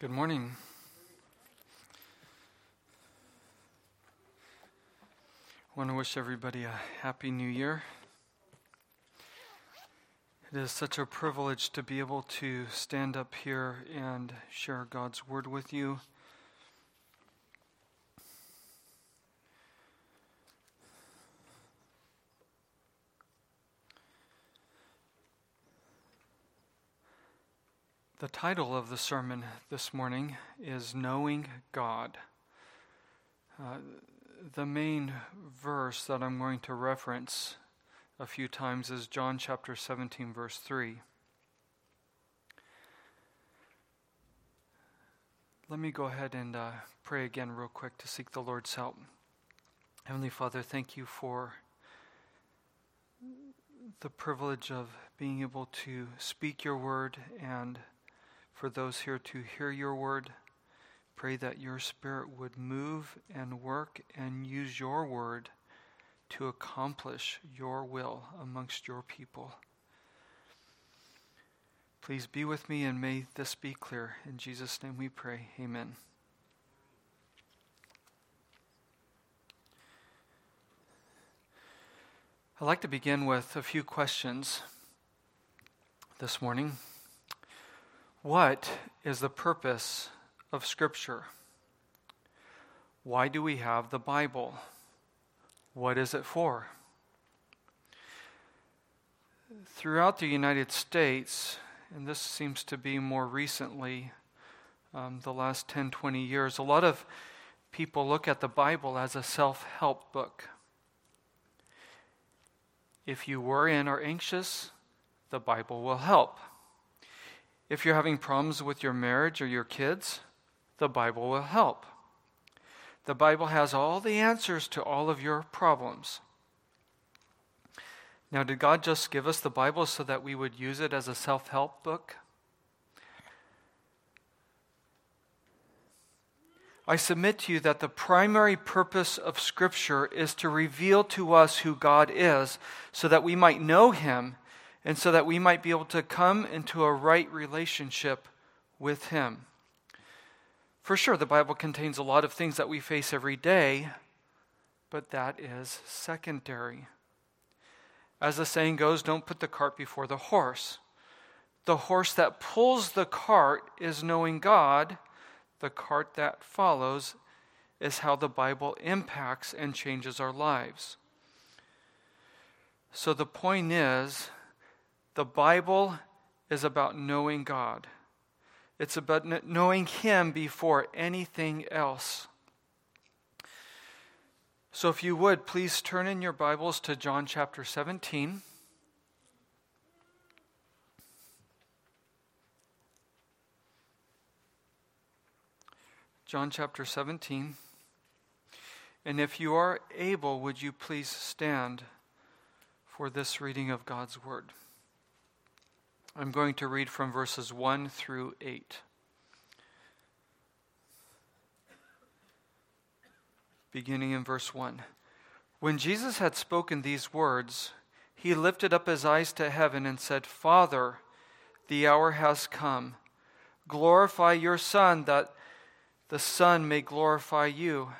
Good morning. I want to wish everybody a happy new year. It is such a privilege to be able to stand up here and share God's word with you. The title of the sermon this morning is Knowing God. Uh, the main verse that I'm going to reference a few times is John chapter 17, verse 3. Let me go ahead and uh, pray again, real quick, to seek the Lord's help. Heavenly Father, thank you for the privilege of being able to speak your word and for those here to hear your word. Pray that your spirit would move and work and use your word to accomplish your will amongst your people. Please be with me and may this be clear. In Jesus' name we pray. Amen. I'd like to begin with a few questions this morning. What is the purpose of Scripture? Why do we have the Bible? What is it for? Throughout the United States, and this seems to be more recently, um, the last 10, 20 years, a lot of people look at the Bible as a self help book. If you worry and are anxious, the Bible will help. If you're having problems with your marriage or your kids, the Bible will help. The Bible has all the answers to all of your problems. Now, did God just give us the Bible so that we would use it as a self help book? I submit to you that the primary purpose of Scripture is to reveal to us who God is so that we might know Him and so that we might be able to come into a right relationship with Him. For sure, the Bible contains a lot of things that we face every day, but that is secondary. As the saying goes, don't put the cart before the horse. The horse that pulls the cart is knowing God, the cart that follows is how the Bible impacts and changes our lives. So the point is, the Bible is about knowing God. It's about knowing Him before anything else. So, if you would, please turn in your Bibles to John chapter 17. John chapter 17. And if you are able, would you please stand for this reading of God's Word? I'm going to read from verses 1 through 8. Beginning in verse 1. When Jesus had spoken these words, he lifted up his eyes to heaven and said, Father, the hour has come. Glorify your Son, that the Son may glorify you,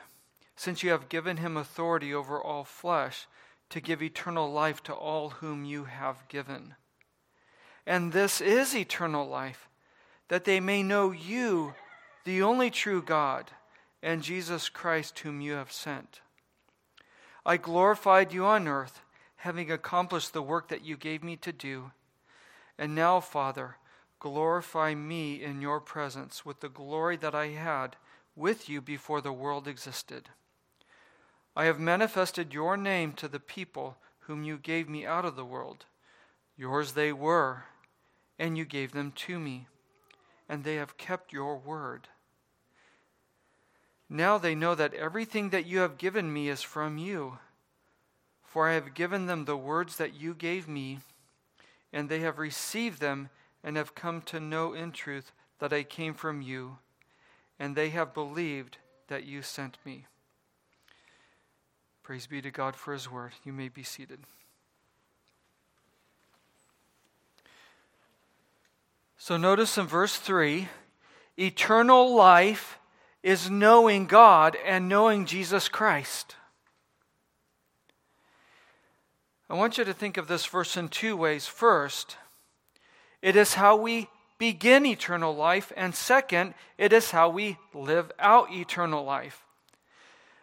since you have given him authority over all flesh, to give eternal life to all whom you have given. And this is eternal life, that they may know you, the only true God, and Jesus Christ, whom you have sent. I glorified you on earth, having accomplished the work that you gave me to do. And now, Father, glorify me in your presence with the glory that I had with you before the world existed. I have manifested your name to the people whom you gave me out of the world. Yours they were and you gave them to me, and they have kept your word. Now they know that everything that you have given me is from you, for I have given them the words that you gave me, and they have received them and have come to know in truth that I came from you, and they have believed that you sent me. Praise be to God for his word. You may be seated. So notice in verse 3 eternal life is knowing God and knowing Jesus Christ. I want you to think of this verse in two ways. First, it is how we begin eternal life, and second, it is how we live out eternal life.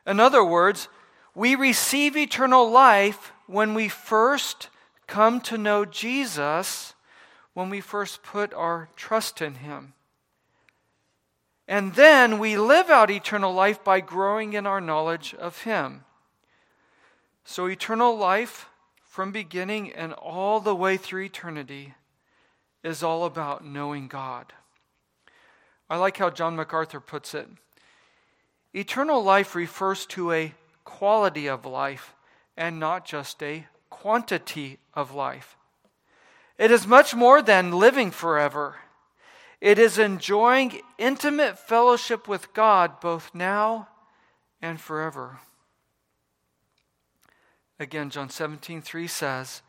In other words, we receive eternal life when we first come to know Jesus, when we first put our trust in Him. And then we live out eternal life by growing in our knowledge of Him. So, eternal life from beginning and all the way through eternity is all about knowing God. I like how John MacArthur puts it. Eternal life refers to a quality of life and not just a quantity of life. It is much more than living forever. It is enjoying intimate fellowship with God both now and forever. Again, John 17, 3 says,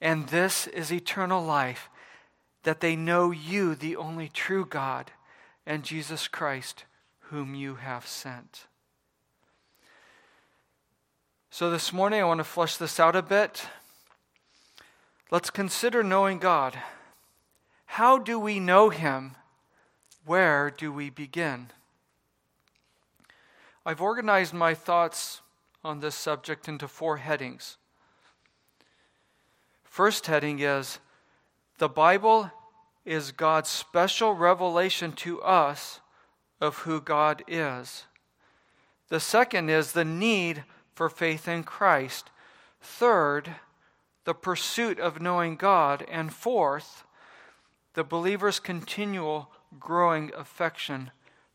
And this is eternal life, that they know you, the only true God, and Jesus Christ, whom you have sent. So this morning, I want to flesh this out a bit. Let's consider knowing God. How do we know Him? Where do we begin? I've organized my thoughts on this subject into four headings. First heading is The Bible is God's special revelation to us of who God is. The second is the need for faith in Christ. Third, the pursuit of knowing God. And fourth, the believer's continual growing affection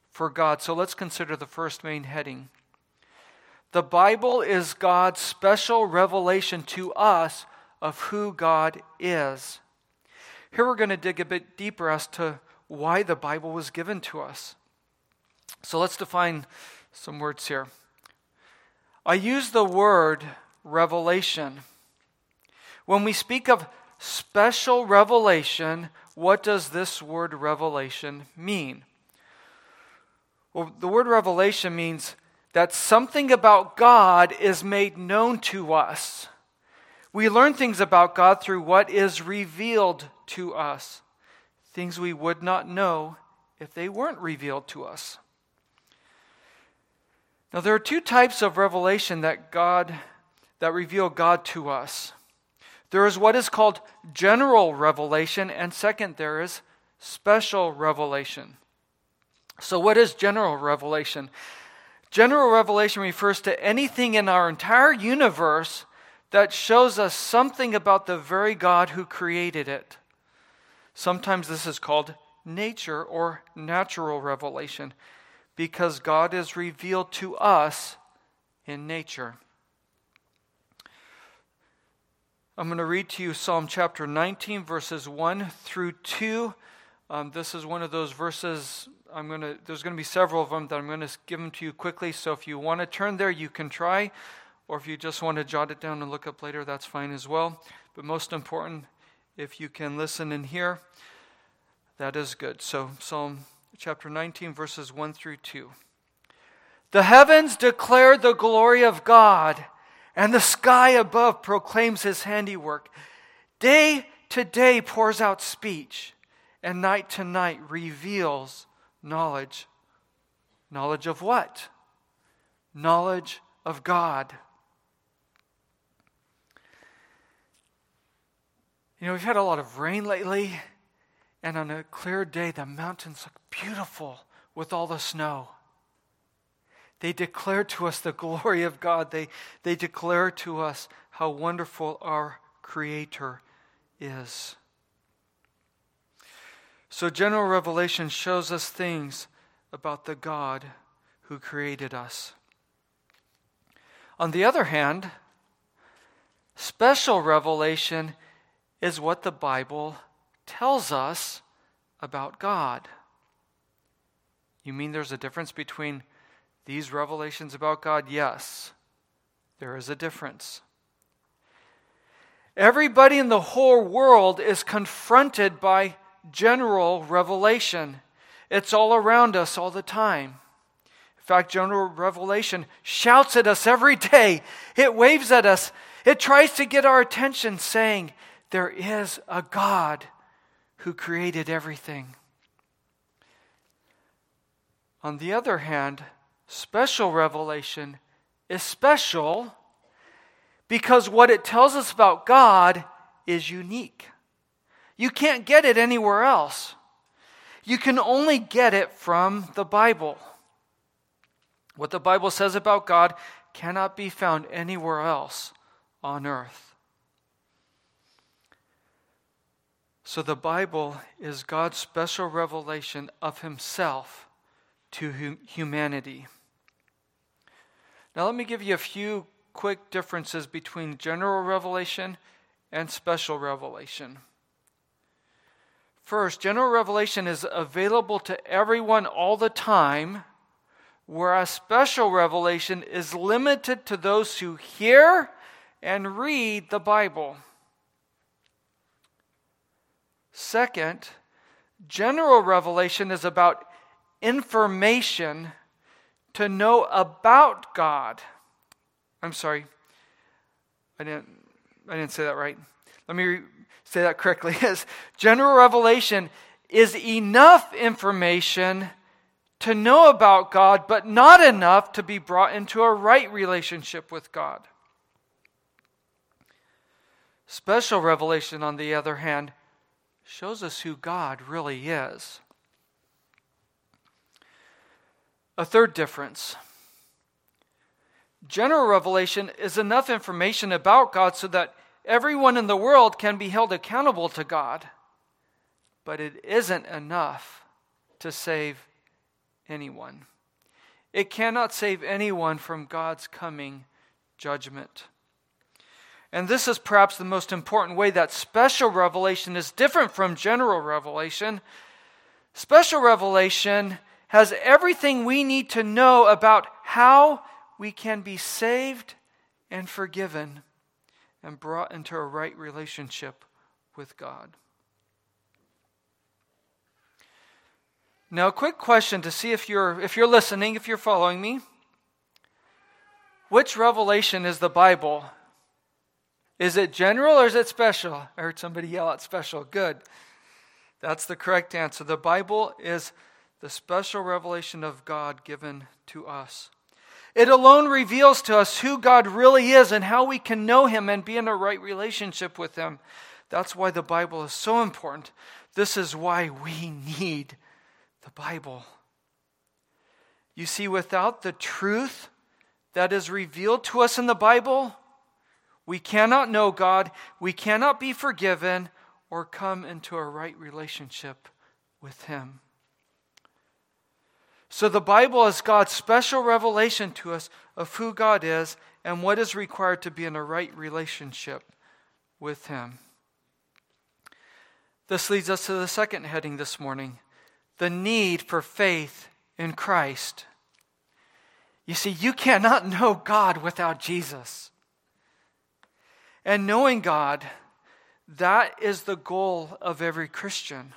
for God. So let's consider the first main heading. The Bible is God's special revelation to us of who God is. Here we're going to dig a bit deeper as to why the Bible was given to us. So let's define some words here. I use the word revelation. When we speak of special revelation, what does this word revelation mean? Well, the word revelation means that something about God is made known to us. We learn things about God through what is revealed to us, things we would not know if they weren't revealed to us. Now there are two types of revelation that God that reveal God to us. There is what is called general revelation and second there is special revelation. So what is general revelation? General revelation refers to anything in our entire universe that shows us something about the very God who created it. Sometimes this is called nature or natural revelation because God is revealed to us in nature. I'm going to read to you Psalm chapter 19, verses 1 through 2. Um, this is one of those verses. I'm going to. There's going to be several of them that I'm going to give them to you quickly. So if you want to turn there, you can try, or if you just want to jot it down and look up later, that's fine as well. But most important, if you can listen and hear, that is good. So Psalm chapter 19, verses 1 through 2. The heavens declare the glory of God, and the sky above proclaims his handiwork. Day to day pours out speech, and night to night reveals knowledge. Knowledge of what? Knowledge of God. You know, we've had a lot of rain lately. And on a clear day, the mountains look beautiful with all the snow. They declare to us the glory of God. They, they declare to us how wonderful our Creator is. So, general revelation shows us things about the God who created us. On the other hand, special revelation is what the Bible tells us about God. You mean there's a difference between these revelations about God? Yes, there is a difference. Everybody in the whole world is confronted by general revelation. It's all around us all the time. In fact, general revelation shouts at us every day. It waves at us. It tries to get our attention, saying, There is a God who created everything. On the other hand, special revelation is special because what it tells us about God is unique. You can't get it anywhere else. You can only get it from the Bible. What the Bible says about God cannot be found anywhere else on earth. So the Bible is God's special revelation of Himself to humanity. Now, let me give you a few quick differences between general revelation and special revelation. First, general revelation is available to everyone all the time, whereas special revelation is limited to those who hear and read the Bible. Second, general revelation is about information to know about God. I'm sorry, I didn't, I didn't say that right. Let me re- say that correctly, is general revelation is enough information to know about God, but not enough to be brought into a right relationship with God. Special revelation, on the other hand, shows us who God really is. A third difference general revelation is enough information about God so that Everyone in the world can be held accountable to God, but it isn't enough to save anyone. It cannot save anyone from God's coming judgment. And this is perhaps the most important way that special revelation is different from general revelation. Special revelation has everything we need to know about how we can be saved and forgiven and brought into a right relationship with God. Now, a quick question to see if you're, if you're listening, if you're following me. Which revelation is the Bible? Is it general or is it special? I heard somebody yell out special. Good. That's the correct answer. The Bible is the special revelation of God given to us. It alone reveals to us who God really is and how we can know Him and be in a right relationship with Him. That's why the Bible is so important. This is why we need the Bible. You see, without the truth that is revealed to us in the Bible, we cannot know God, we cannot be forgiven, or come into a right relationship with Him. So the Bible is God's special revelation to us of who God is and what is required to be in a right relationship with Him. This leads us to the second heading this morning the need for faith in Christ. You see, you cannot know God without Jesus. And knowing God, that is the goal of every Christian.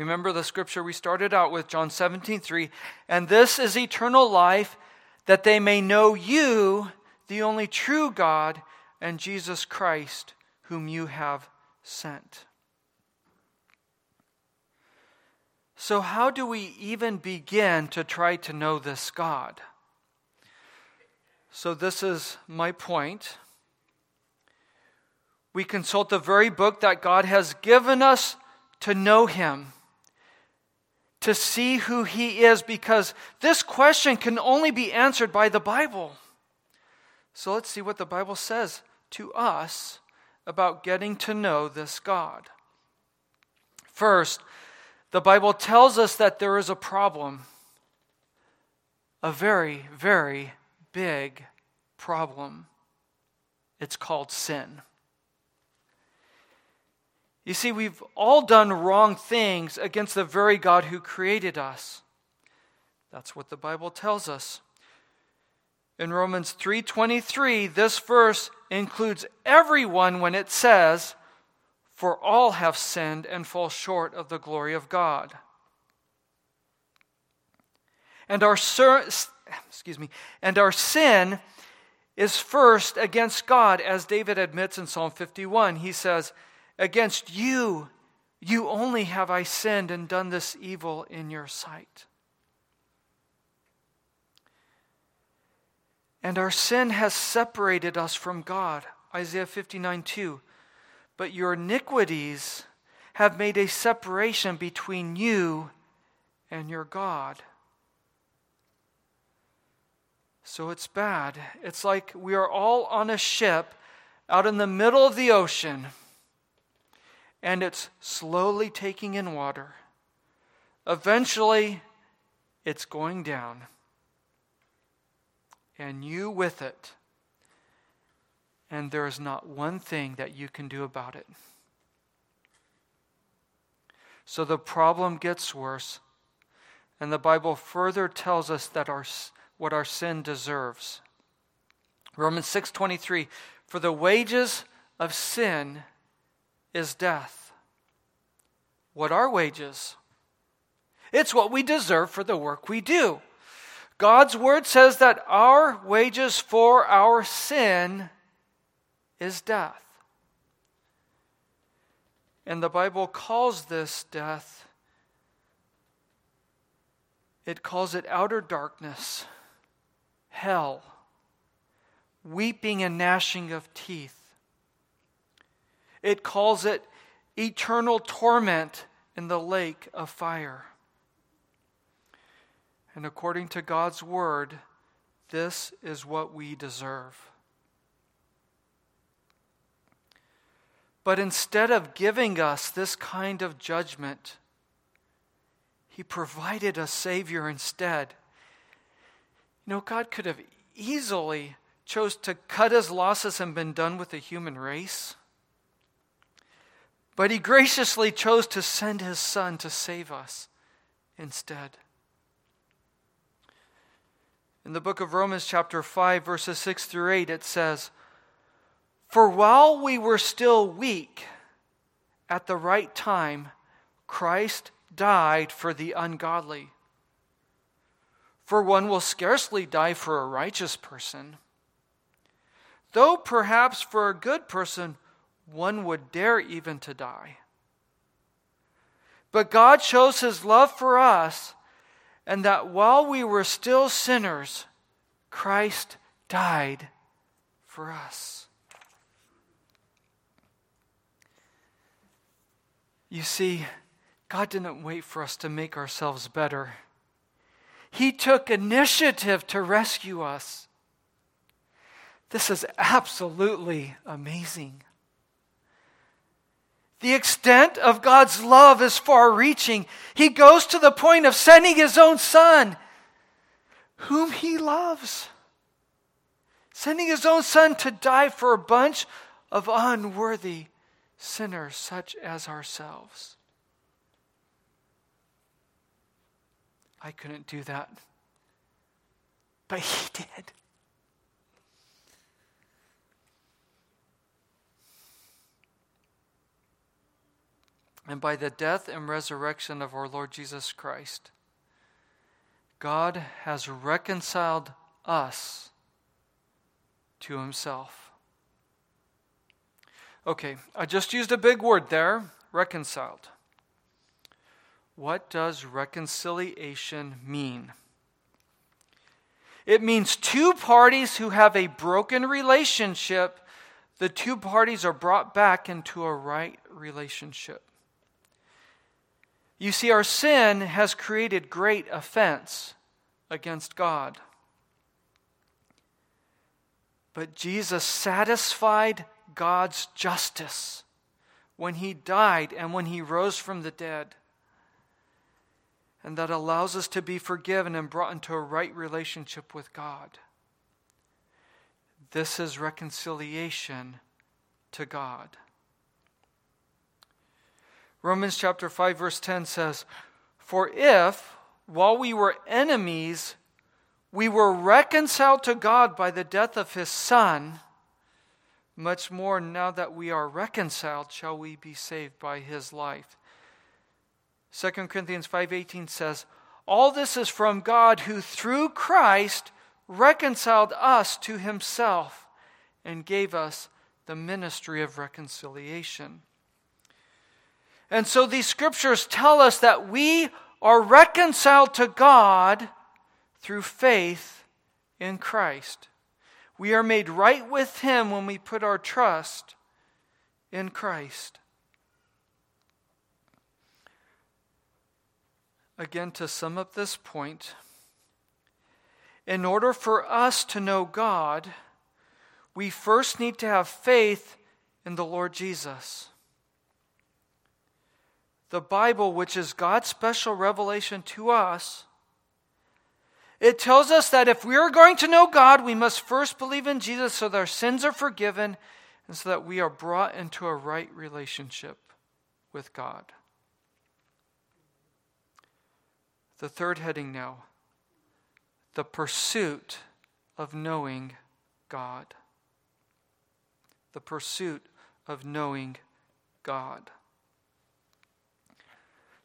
Remember the scripture we started out with, John 17, 3. And this is eternal life, that they may know you, the only true God, and Jesus Christ, whom you have sent. So, how do we even begin to try to know this God? So, this is my point. We consult the very book that God has given us to know Him to see who He is because this question can only be answered by the Bible. So let's see what the Bible says to us about getting to know this God. First, the Bible tells us that there is a problem, a very, very big problem. It's called sin. You see, we've all done wrong things against the very God who created us. That's what the Bible tells us. In Romans 3:23, this verse includes everyone when it says, For all have sinned and fall short of the glory of God. And our, excuse me, and our sin is first against God, as David admits in Psalm 51. He says, Against you, you only have I sinned and done this evil in your sight. And our sin has separated us from God. Isaiah 59 2. But your iniquities have made a separation between you and your God. So it's bad. It's like we are all on a ship out in the middle of the ocean, and it's slowly taking in water. Eventually, it's going down, and you with it. And there is not one thing that you can do about it. So the problem gets worse. And the Bible further tells us that our what our sin deserves. Romans 6:23 For the wages of sin is death. What are wages? It's what we deserve for the work we do. God's word says that our wages for our sin is death. And the Bible calls this death, it calls it outer darkness hell, weeping and gnashing of teeth. It calls it eternal torment in the lake of fire. And according to God's word, this is what we deserve. But instead of giving us this kind of judgment, He provided a Savior instead. You know, God could have easily chose to cut his losses and been done with the human race. But he graciously chose to send his son to save us instead. In the book of Romans, chapter 5, verses 6 through 8, it says, For while we were still weak, at the right time, Christ died for the ungodly. For one will scarcely die for a righteous person, though perhaps for a good person one would dare even to die. But God shows his love for us, and that while we were still sinners, Christ died for us. You see, God didn't wait for us to make ourselves better. He took initiative to rescue us. This is absolutely amazing. The extent of God's love is far reaching. He goes to the point of sending his own son, whom he loves, sending his own son to die for a bunch of unworthy sinners such as ourselves. I couldn't do that. But he did. And by the death and resurrection of our Lord Jesus Christ, God has reconciled us to himself. Okay, I just used a big word there reconciled. What does reconciliation mean? It means two parties who have a broken relationship, the two parties are brought back into a right relationship. You see, our sin has created great offense against God. But Jesus satisfied God's justice when he died and when he rose from the dead and that allows us to be forgiven and brought into a right relationship with God. This is reconciliation to God. Romans chapter 5 verse 10 says, "For if while we were enemies we were reconciled to God by the death of his son, much more now that we are reconciled shall we be saved by his life. 2 Corinthians 5:18 says, "All this is from God who through Christ reconciled us to himself and gave us the ministry of reconciliation." And so these scriptures tell us that we are reconciled to God through faith in Christ. We are made right with Him when we put our trust in Christ. Again, to sum up this point, in order for us to know God, we first need to have faith in the Lord Jesus. The Bible, which is God's special revelation to us, it tells us that if we are going to know God, we must first believe in Jesus so that our sins are forgiven and so that we are brought into a right relationship with God. The third heading now the pursuit of knowing God. The pursuit of knowing God.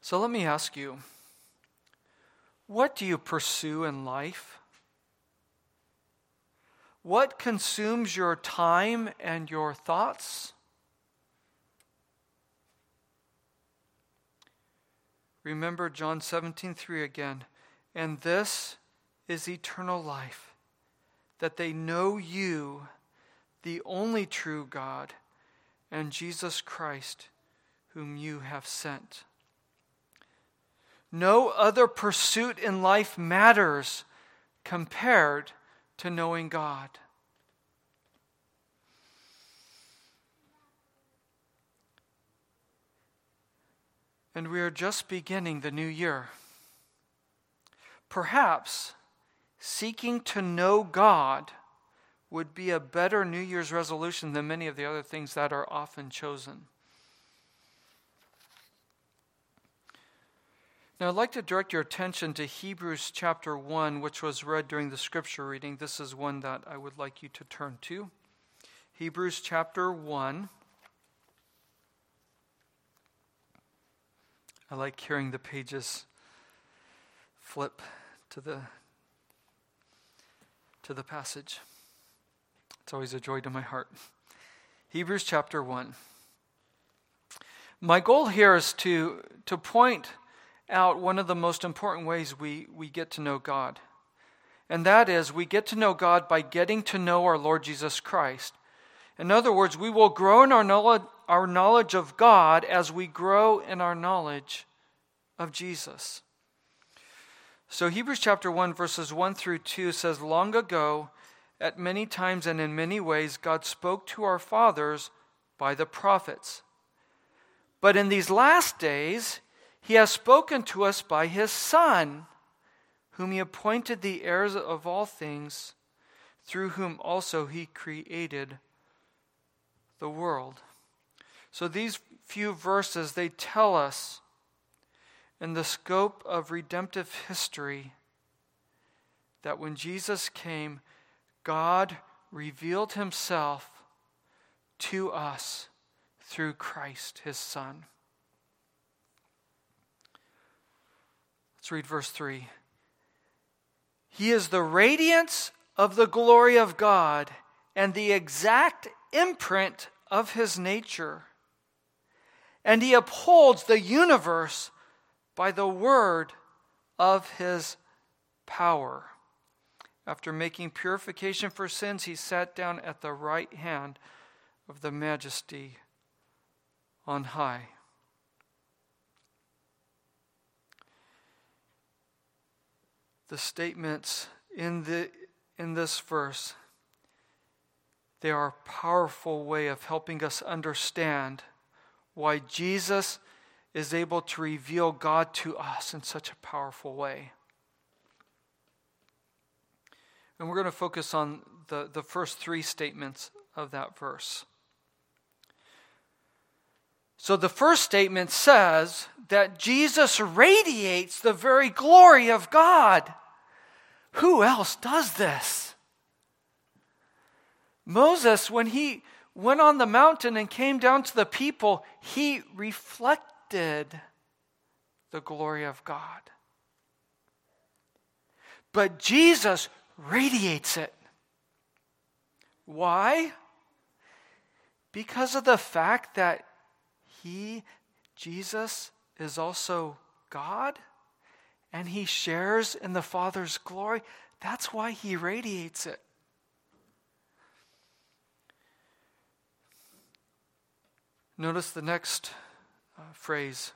So let me ask you. What do you pursue in life? What consumes your time and your thoughts? Remember John 17:3 again. And this is eternal life, that they know you, the only true God, and Jesus Christ, whom you have sent. No other pursuit in life matters compared to knowing God. And we are just beginning the new year. Perhaps seeking to know God would be a better New Year's resolution than many of the other things that are often chosen. Now, I'd like to direct your attention to Hebrews chapter 1, which was read during the scripture reading. This is one that I would like you to turn to. Hebrews chapter 1. I like hearing the pages flip to the to the passage. It's always a joy to my heart. Hebrews chapter 1. My goal here is to, to point out one of the most important ways we, we get to know God. And that is, we get to know God by getting to know our Lord Jesus Christ. In other words, we will grow in our knowledge, our knowledge of God as we grow in our knowledge of Jesus. So, Hebrews chapter 1, verses 1 through 2 says, Long ago, at many times and in many ways, God spoke to our fathers by the prophets. But in these last days, he has spoken to us by his Son, whom he appointed the heirs of all things, through whom also he created the world. So these few verses they tell us in the scope of redemptive history that when Jesus came, God revealed himself to us through Christ his son. Let's read verse 3. He is the radiance of the glory of God and the exact imprint of his nature. And he upholds the universe by the word of his power. After making purification for sins, he sat down at the right hand of the majesty on high. The statements in, the, in this verse, they are a powerful way of helping us understand why Jesus is able to reveal God to us in such a powerful way. And we're going to focus on the, the first three statements of that verse. So the first statement says that Jesus radiates the very glory of God. Who else does this? Moses, when he, went on the mountain and came down to the people, he reflected the glory of God. But Jesus radiates it. Why? Because of the fact that he, Jesus, is also God and he shares in the Father's glory. That's why he radiates it. Notice the next uh, phrase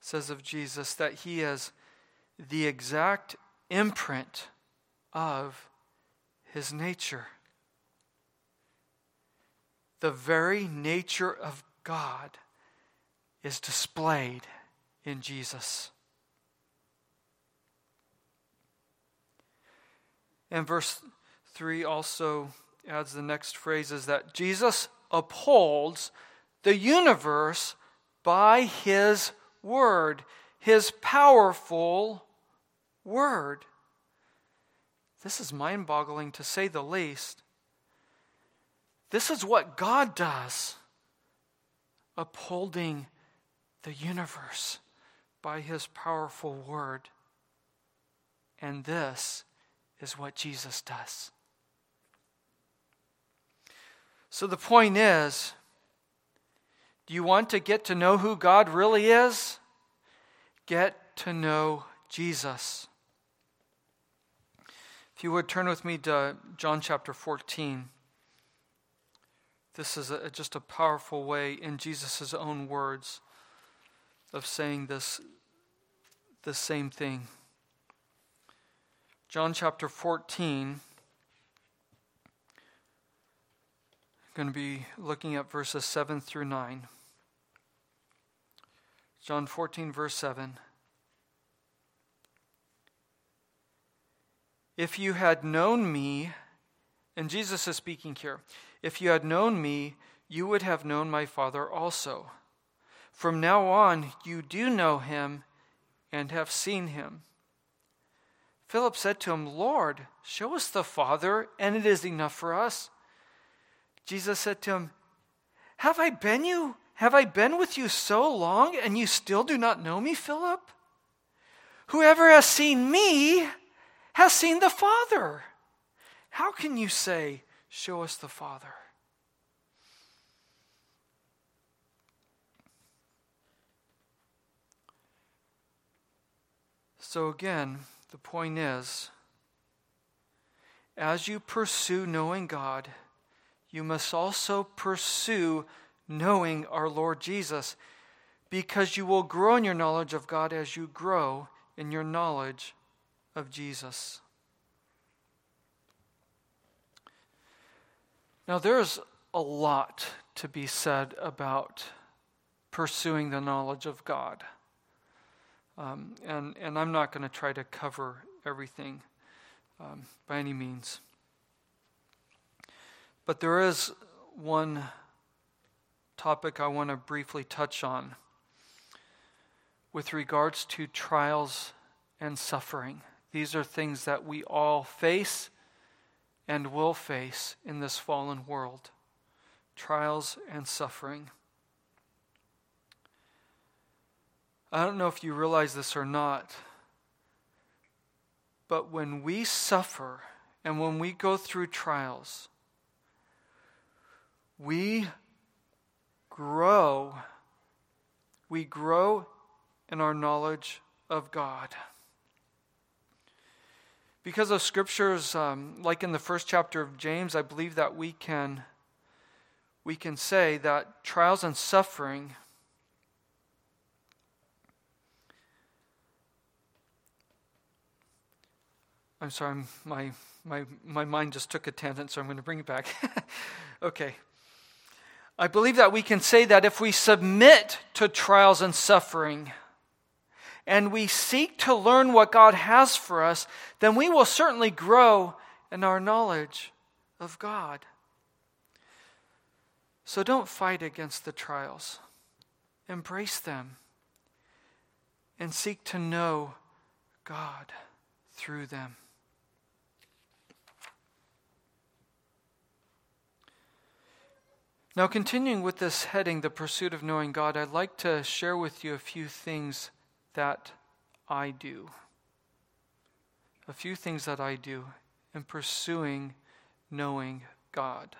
says of Jesus that he is the exact imprint of his nature. The very nature of God is displayed in Jesus. And verse 3 also adds the next phrase is that Jesus upholds the universe by his word, his powerful word. This is mind boggling to say the least. This is what God does, upholding the universe by his powerful word. And this is what Jesus does. So the point is do you want to get to know who God really is? Get to know Jesus. If you would turn with me to John chapter 14. This is a, just a powerful way, in Jesus' own words, of saying this, the same thing. John chapter 14. I'm going to be looking at verses 7 through 9. John 14, verse 7. If you had known me, and Jesus is speaking here, if you had known me, you would have known my Father also. From now on, you do know him and have seen him. Philip said to him, Lord, show us the Father, and it is enough for us. Jesus said to him, Have I been you? Have I been with you so long, and you still do not know me, Philip? Whoever has seen me has seen the Father. How can you say, Show us the Father? So, again, the point is as you pursue knowing God, you must also pursue knowing our Lord Jesus, because you will grow in your knowledge of God as you grow in your knowledge of Jesus. Now, there's a lot to be said about pursuing the knowledge of God. Um, and, and I'm not going to try to cover everything um, by any means. But there is one topic I want to briefly touch on with regards to trials and suffering. These are things that we all face and will face in this fallen world trials and suffering. I don't know if you realize this or not, but when we suffer and when we go through trials, we grow. We grow in our knowledge of God. Because of scriptures, um, like in the first chapter of James, I believe that we can, we can say that trials and suffering I'm sorry, my, my, my mind just took a tangent, so I'm going to bring it back. okay. I believe that we can say that if we submit to trials and suffering and we seek to learn what God has for us, then we will certainly grow in our knowledge of God. So don't fight against the trials, embrace them, and seek to know God through them. Now, continuing with this heading, The Pursuit of Knowing God, I'd like to share with you a few things that I do. A few things that I do in pursuing knowing God.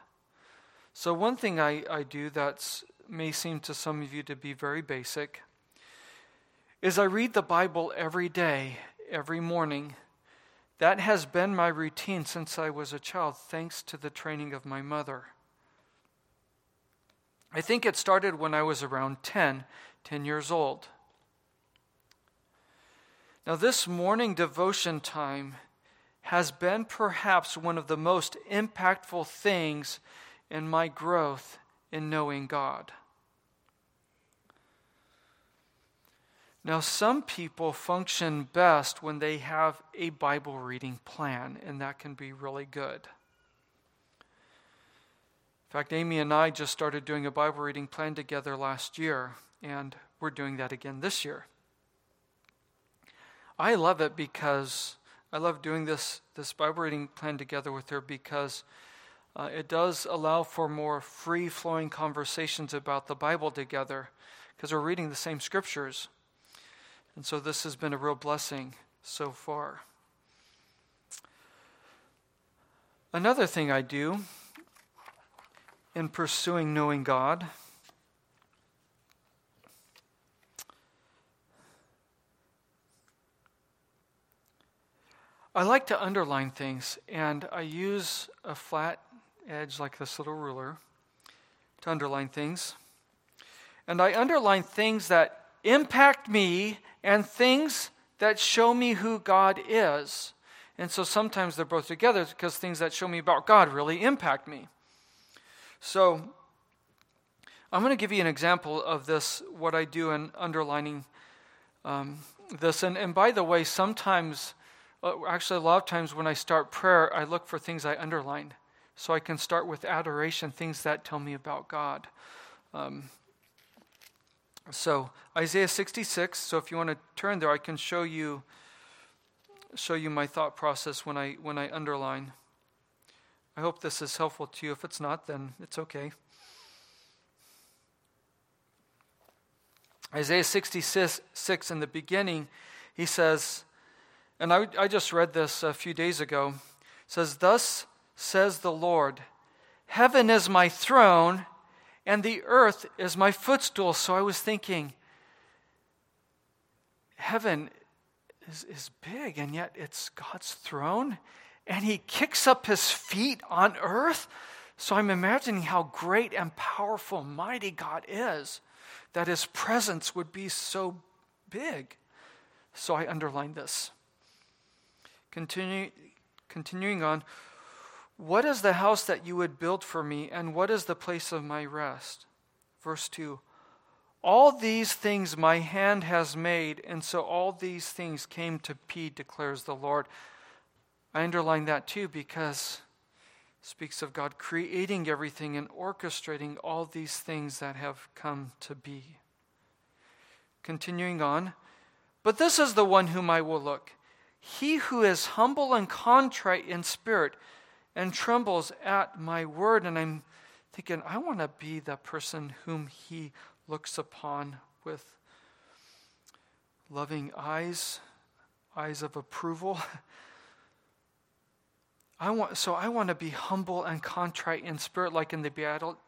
So, one thing I, I do that may seem to some of you to be very basic is I read the Bible every day, every morning. That has been my routine since I was a child, thanks to the training of my mother. I think it started when I was around 10, 10 years old. Now, this morning devotion time has been perhaps one of the most impactful things in my growth in knowing God. Now, some people function best when they have a Bible reading plan, and that can be really good. In fact, Amy and I just started doing a Bible reading plan together last year, and we're doing that again this year. I love it because I love doing this, this Bible reading plan together with her because uh, it does allow for more free flowing conversations about the Bible together because we're reading the same scriptures. And so this has been a real blessing so far. Another thing I do in pursuing knowing God. I like to underline things, and I use a flat edge like this little ruler to underline things. And I underline things that impact me and things that show me who God is. And so sometimes they're both together because things that show me about God really impact me. So, I'm going to give you an example of this, what I do in underlining um, this. And, and by the way, sometimes, uh, actually, a lot of times when I start prayer, I look for things I underline. So I can start with adoration, things that tell me about God. Um, so Isaiah 66. So if you want to turn there, I can show you show you my thought process when I when I underline. I hope this is helpful to you. If it's not, then it's okay. Isaiah 66, in the beginning, he says, and I, I just read this a few days ago, says, Thus says the Lord, Heaven is my throne, and the earth is my footstool. So I was thinking, heaven is, is big, and yet it's God's throne and he kicks up his feet on earth. So I'm imagining how great and powerful, mighty God is, that his presence would be so big. So I underline this. Continue, continuing on, what is the house that you would build for me, and what is the place of my rest? Verse 2 All these things my hand has made, and so all these things came to be, declares the Lord. I underline that too because speaks of God creating everything and orchestrating all these things that have come to be. Continuing on, but this is the one whom I will look. He who is humble and contrite in spirit and trembles at my word. And I'm thinking, I want to be the person whom he looks upon with loving eyes, eyes of approval. I want, so I want to be humble and contrite in spirit, like in the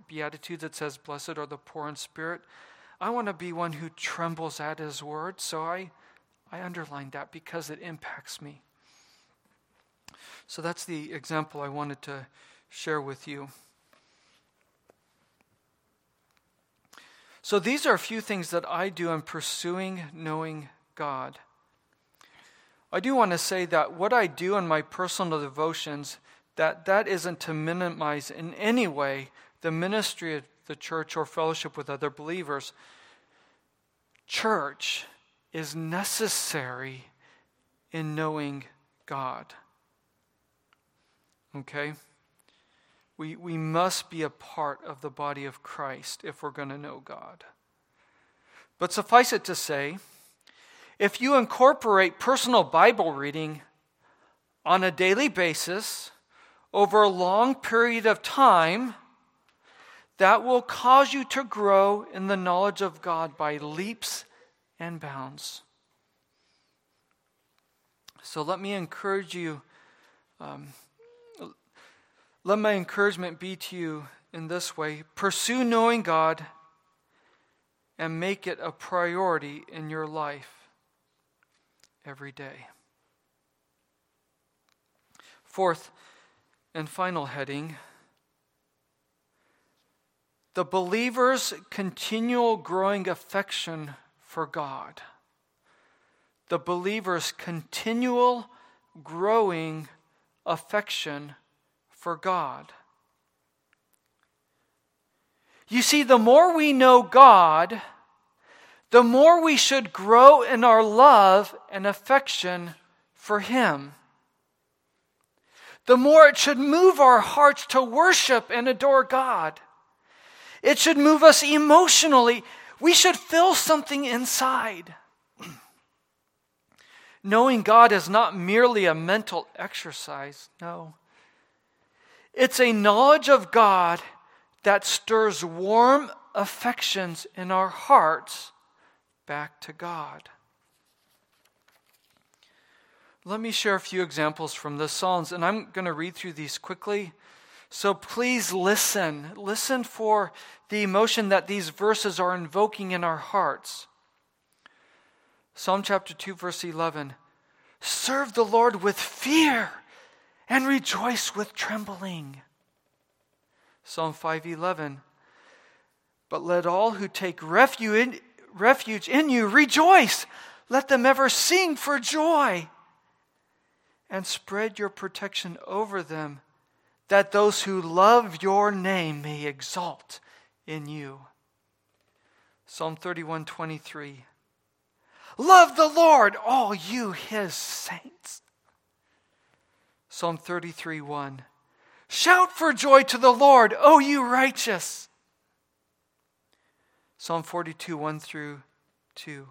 Beatitude that says, Blessed are the poor in spirit. I want to be one who trembles at his word. So I, I underline that because it impacts me. So that's the example I wanted to share with you. So these are a few things that I do in pursuing knowing God. I do want to say that what I do in my personal devotions, that that isn't to minimize in any way the ministry of the church or fellowship with other believers. Church is necessary in knowing God. Okay? We, we must be a part of the body of Christ if we're going to know God. But suffice it to say, if you incorporate personal Bible reading on a daily basis over a long period of time, that will cause you to grow in the knowledge of God by leaps and bounds. So let me encourage you. Um, let my encouragement be to you in this way pursue knowing God and make it a priority in your life every day. Fourth and final heading the believer's continual growing affection for God. The believer's continual growing affection for God. You see, the more we know God, the more we should grow in our love and affection for Him. The more it should move our hearts to worship and adore God. It should move us emotionally. We should feel something inside. Knowing God is not merely a mental exercise, no. It's a knowledge of God that stirs warm affections in our hearts back to God. Let me share a few examples from the Psalms, and I'm going to read through these quickly. So please listen. Listen for the emotion that these verses are invoking in our hearts. Psalm chapter 2, verse 11 Serve the Lord with fear and rejoice with trembling. Psalm 5:11 But let all who take refuge in, refuge in you. Rejoice. Let them ever sing for joy. And spread your protection over them that those who love your name may exalt in you. Psalm 31:23 Love the Lord all you his saints. Psalm 33 1 Shout for joy to the Lord, O you righteous. Psalm 42, 1 through 2.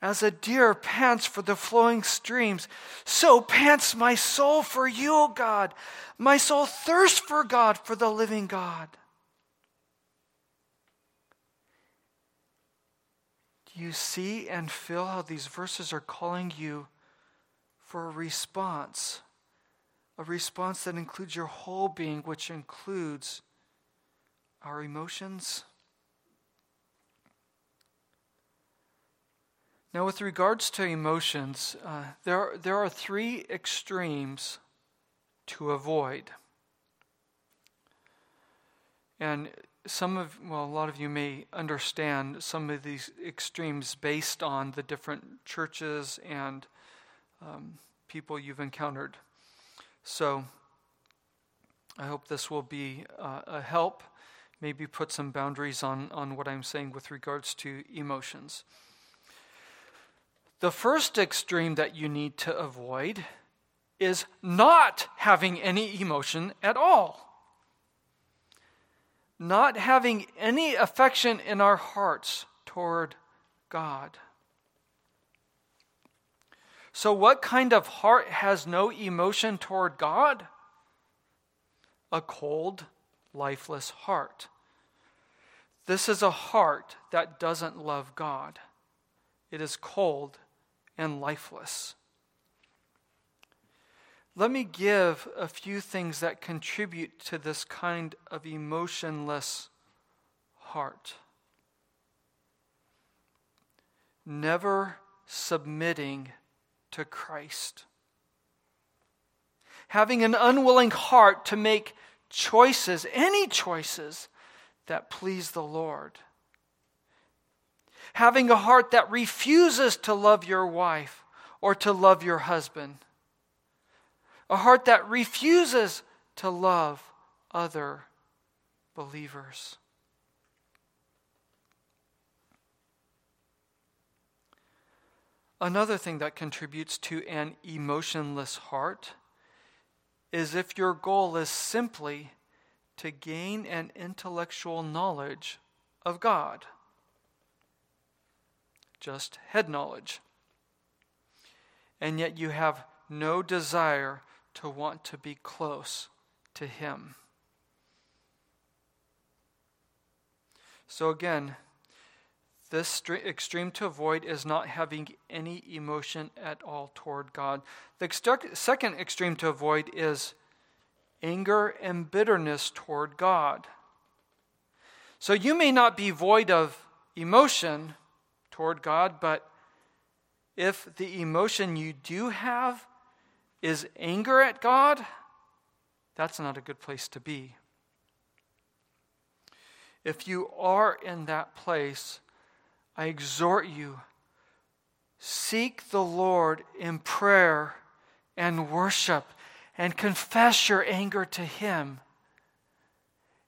As a deer pants for the flowing streams, so pants my soul for you, O God. My soul thirsts for God, for the living God. Do you see and feel how these verses are calling you for a response? a response that includes your whole being, which includes our emotions. Now, with regards to emotions, uh, there, there are three extremes to avoid. And some of, well, a lot of you may understand some of these extremes based on the different churches and um, people you've encountered. So I hope this will be uh, a help, maybe put some boundaries on, on what I'm saying with regards to emotions. The first extreme that you need to avoid is not having any emotion at all. Not having any affection in our hearts toward God. So, what kind of heart has no emotion toward God? A cold, lifeless heart. This is a heart that doesn't love God. It is cold and lifeless. Let me give a few things that contribute to this kind of emotionless heart. Never submitting to Christ. Having an unwilling heart to make choices, any choices, that please the Lord. Having a heart that refuses to love your wife or to love your husband. A heart that refuses to love other believers. Another thing that contributes to an emotionless heart is if your goal is simply to gain an intellectual knowledge of God, just head knowledge, and yet you have no desire to want to be close to Him. So, again, this extreme to avoid is not having any emotion at all toward God. The second extreme to avoid is anger and bitterness toward God. So you may not be void of emotion toward God, but if the emotion you do have is anger at God, that's not a good place to be. If you are in that place, I exhort you seek the Lord in prayer and worship and confess your anger to Him.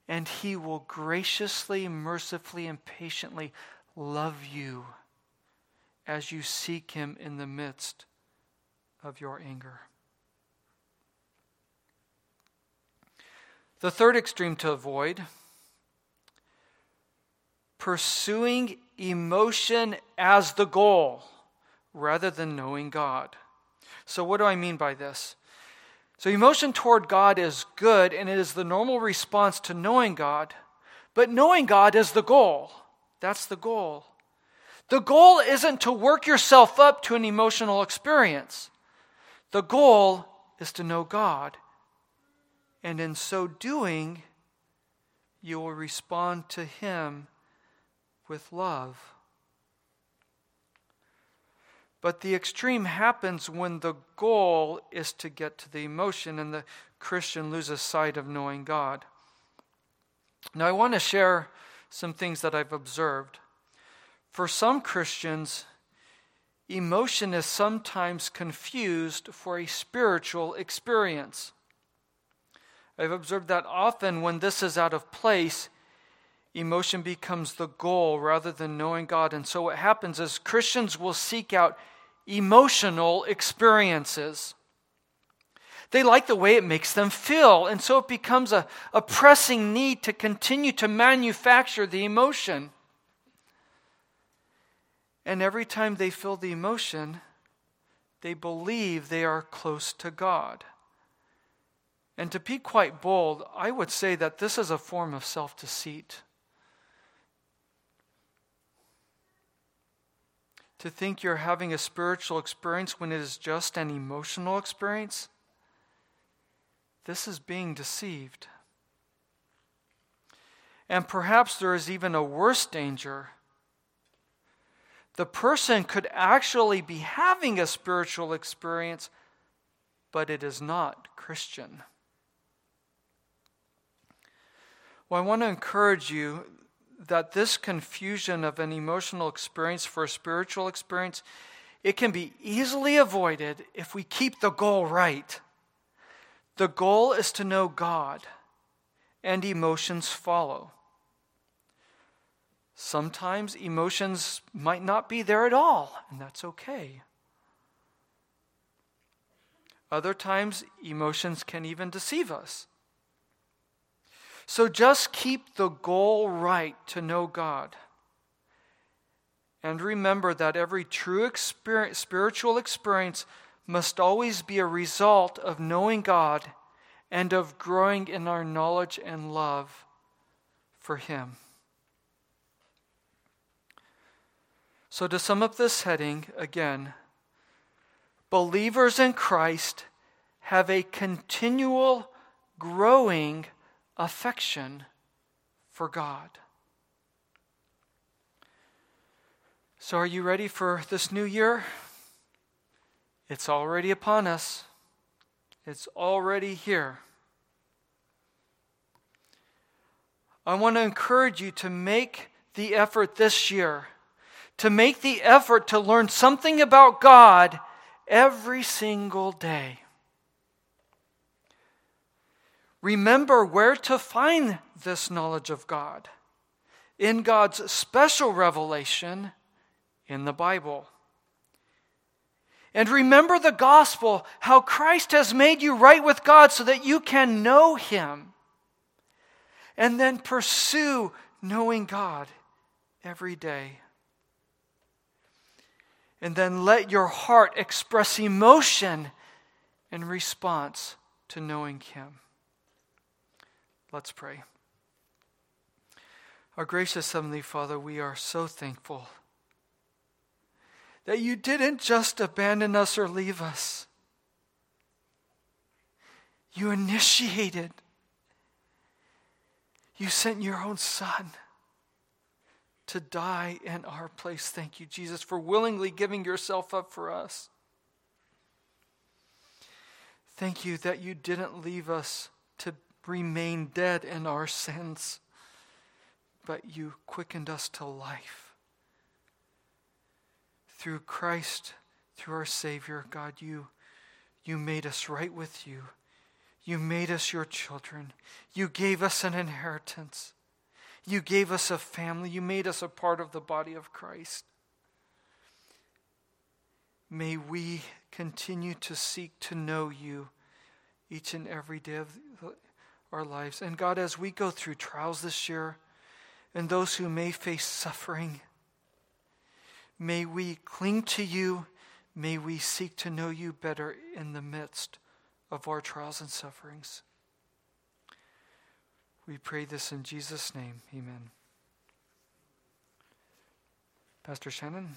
And He will graciously, mercifully, and patiently love you as you seek Him in the midst of your anger. The third extreme to avoid pursuing emotion as the goal rather than knowing God. So, what do I mean by this? So, emotion toward God is good and it is the normal response to knowing God, but knowing God is the goal. That's the goal. The goal isn't to work yourself up to an emotional experience, the goal is to know God. And in so doing, you will respond to Him with love. But the extreme happens when the goal is to get to the emotion and the Christian loses sight of knowing God. Now, I want to share some things that I've observed. For some Christians, emotion is sometimes confused for a spiritual experience. I've observed that often when this is out of place, emotion becomes the goal rather than knowing God. And so what happens is Christians will seek out emotional experiences. They like the way it makes them feel, and so it becomes a, a pressing need to continue to manufacture the emotion. And every time they feel the emotion, they believe they are close to God. And to be quite bold, I would say that this is a form of self deceit. to think you're having a spiritual experience when it is just an emotional experience, this is being deceived. And perhaps there is even a worse danger. The person could actually be having a spiritual experience, but it is not Christian. Well, I want to encourage you that this confusion of an emotional experience for a spiritual experience it can be easily avoided if we keep the goal right the goal is to know god and emotions follow sometimes emotions might not be there at all and that's okay other times emotions can even deceive us so just keep the goal right to know God. And remember that every true experience, spiritual experience must always be a result of knowing God and of growing in our knowledge and love for Him. So, to sum up this heading again, believers in Christ have a continual growing affection for God. So, are you ready for this new year? It's already upon us, it's already here. I want to encourage you to make the effort this year, to make the effort to learn something about God every single day. Remember where to find this knowledge of God in God's special revelation in the Bible. And remember the gospel, how Christ has made you right with God so that you can know Him. And then pursue knowing God every day. And then let your heart express emotion in response to knowing Him. Let's pray. Our gracious Heavenly Father, we are so thankful that you didn't just abandon us or leave us. You initiated. You sent your own Son to die in our place. Thank you, Jesus, for willingly giving yourself up for us. Thank you that you didn't leave us to remain dead in our sins, but you quickened us to life. Through Christ, through our Savior, God, you, you made us right with you. You made us your children. You gave us an inheritance. You gave us a family. You made us a part of the body of Christ. May we continue to seek to know you each and every day of our lives. And God, as we go through trials this year, and those who may face suffering, may we cling to you. May we seek to know you better in the midst of our trials and sufferings. We pray this in Jesus' name. Amen. Pastor Shannon.